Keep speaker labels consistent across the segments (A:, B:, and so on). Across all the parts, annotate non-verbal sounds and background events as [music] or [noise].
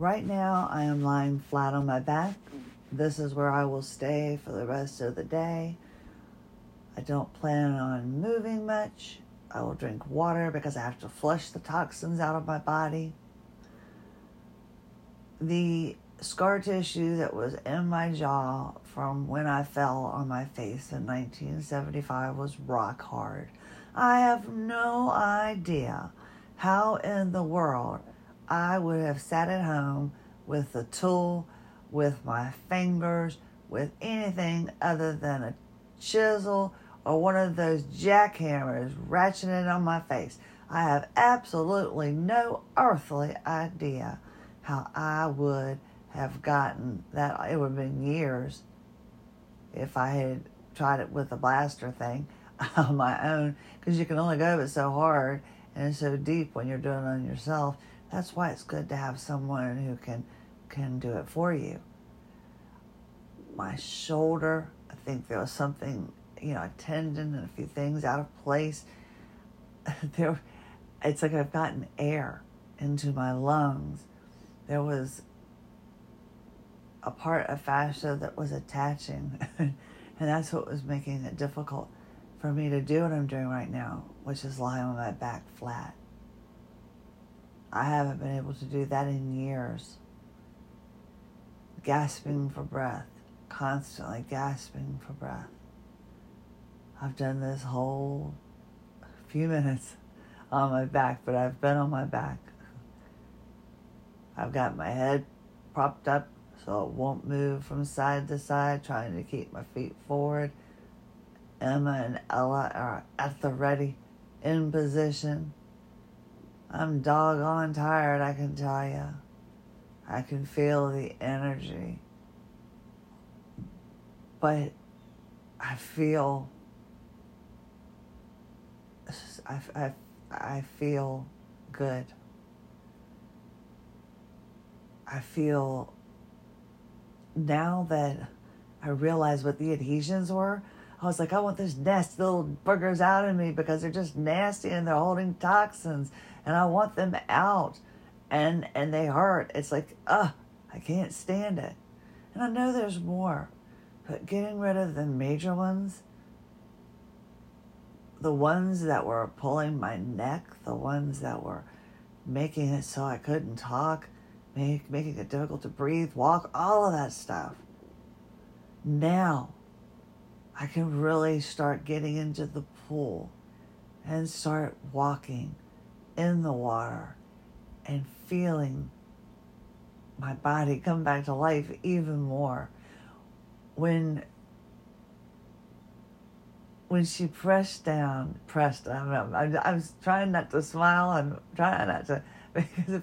A: Right now, I am lying flat on my back. This is where I will stay for the rest of the day. I don't plan on moving much. I will drink water because I have to flush the toxins out of my body. The scar tissue that was in my jaw from when I fell on my face in 1975 was rock hard. I have no idea how in the world I would have sat at home with a tool, with my fingers, with anything other than a chisel or one of those jackhammers ratcheting on my face. I have absolutely no earthly idea how I would have gotten that. It would have been years if I had tried it with a blaster thing [laughs] on my own because you can only go but so hard and so deep when you're doing it on yourself. That's why it's good to have someone who can can do it for you. My shoulder, I think there was something, you know, a tendon and a few things out of place. [laughs] there, it's like I've gotten air into my lungs. There was a part of fascia that was attaching, [laughs] and that's what was making it difficult for me to do what I'm doing right now, which is lie on my back flat. I haven't been able to do that in years. Gasping for breath, constantly gasping for breath. I've done this whole few minutes on my back, but I've been on my back. I've got my head propped up so it won't move from side to side, trying to keep my feet forward. Emma and Ella are at the ready, in position. I'm doggone tired, I can tell you. I can feel the energy. But I feel, I, I, I feel good. I feel now that I realize what the adhesions were, I was like, I want those nasty little burgers out of me because they're just nasty and they're holding toxins and I want them out and and they hurt. It's like, ugh, I can't stand it. And I know there's more, but getting rid of the major ones, the ones that were pulling my neck, the ones that were making it so I couldn't talk, make, making it difficult to breathe, walk, all of that stuff. Now, I can really start getting into the pool and start walking in the water and feeling my body come back to life even more. When when she pressed down, pressed, I don't know, I, I was trying not to smile and trying not to, [laughs] because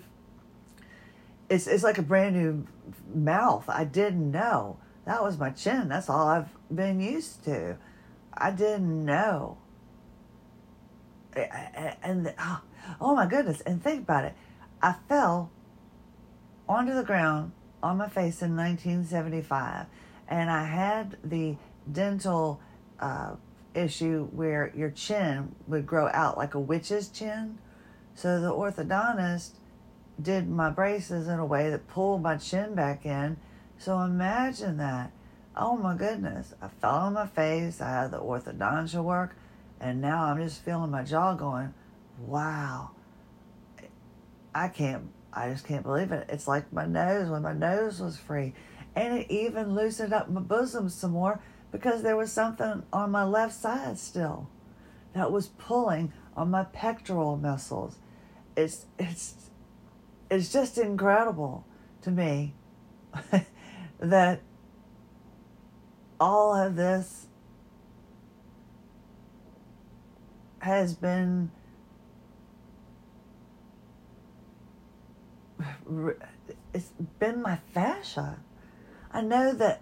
A: it's, it's like a brand new mouth. I didn't know. That was my chin. That's all I've been used to. I didn't know. And, oh, oh my goodness. And think about it. I fell onto the ground on my face in 1975, and I had the dental uh, issue where your chin would grow out like a witch's chin. So the orthodontist did my braces in a way that pulled my chin back in so imagine that. Oh my goodness. I fell on my face. I had the orthodontia work. And now I'm just feeling my jaw going, wow. I can't, I just can't believe it. It's like my nose when my nose was free. And it even loosened up my bosom some more because there was something on my left side still that was pulling on my pectoral muscles. It's, it's, it's just incredible to me [laughs] that all of this has been it's been my fascia. I know that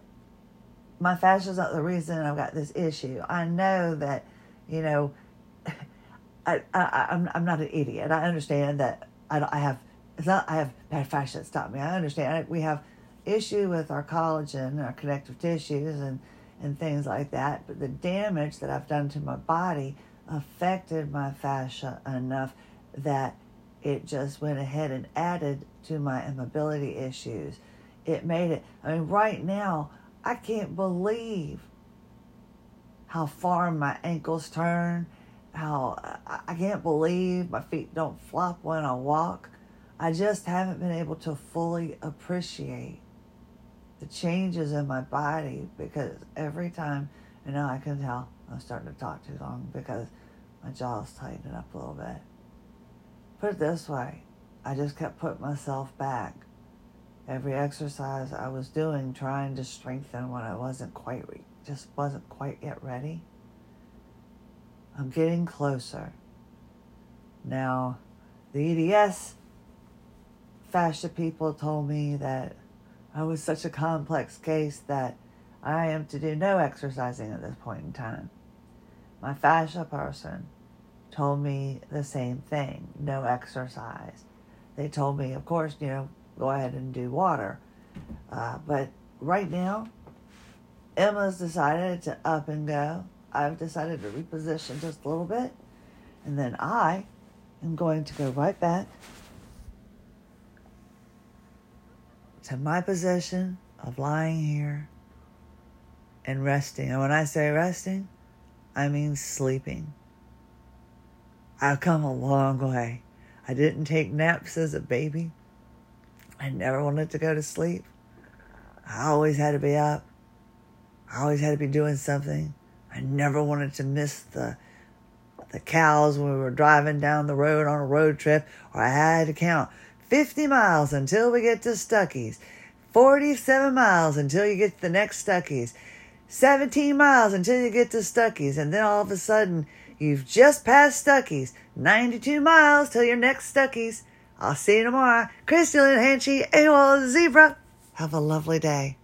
A: my fascia is not the reason I've got this issue. I know that, you know, [laughs] I, I I'm I'm not an idiot. I understand that I, I have it's not I have bad fascia stop me. I understand we have issue with our collagen, our connective tissues, and, and things like that. But the damage that I've done to my body affected my fascia enough that it just went ahead and added to my immobility issues. It made it, I mean, right now, I can't believe how far my ankles turn, how I can't believe my feet don't flop when I walk. I just haven't been able to fully appreciate the changes in my body because every time, and now I can tell I'm starting to talk too long because my jaw's tightening up a little bit. Put it this way I just kept putting myself back. Every exercise I was doing, trying to strengthen when I wasn't quite, just wasn't quite yet ready. I'm getting closer. Now, the EDS fascia people told me that I was such a complex case that I am to do no exercising at this point in time. My fascia person told me the same thing no exercise. They told me, of course, you know, go ahead and do water. Uh, but right now, Emma's decided to up and go. I've decided to reposition just a little bit. And then I am going to go right back to my position of lying here and resting. And when I say resting, I mean sleeping. I've come a long way. I didn't take naps as a baby. I never wanted to go to sleep. I always had to be up. I always had to be doing something. I never wanted to miss the the cows when we were driving down the road on a road trip, or I had to count 50 miles until we get to Stuckey's, 47 miles until you get to the next Stuckey's, 17 miles until you get to Stuckey's, and then all of a sudden you've just passed Stuckey's, 92 miles till your next Stuckey's. I'll see you tomorrow. Crystal and Hanchey, AWOL Zebra. Have a lovely day.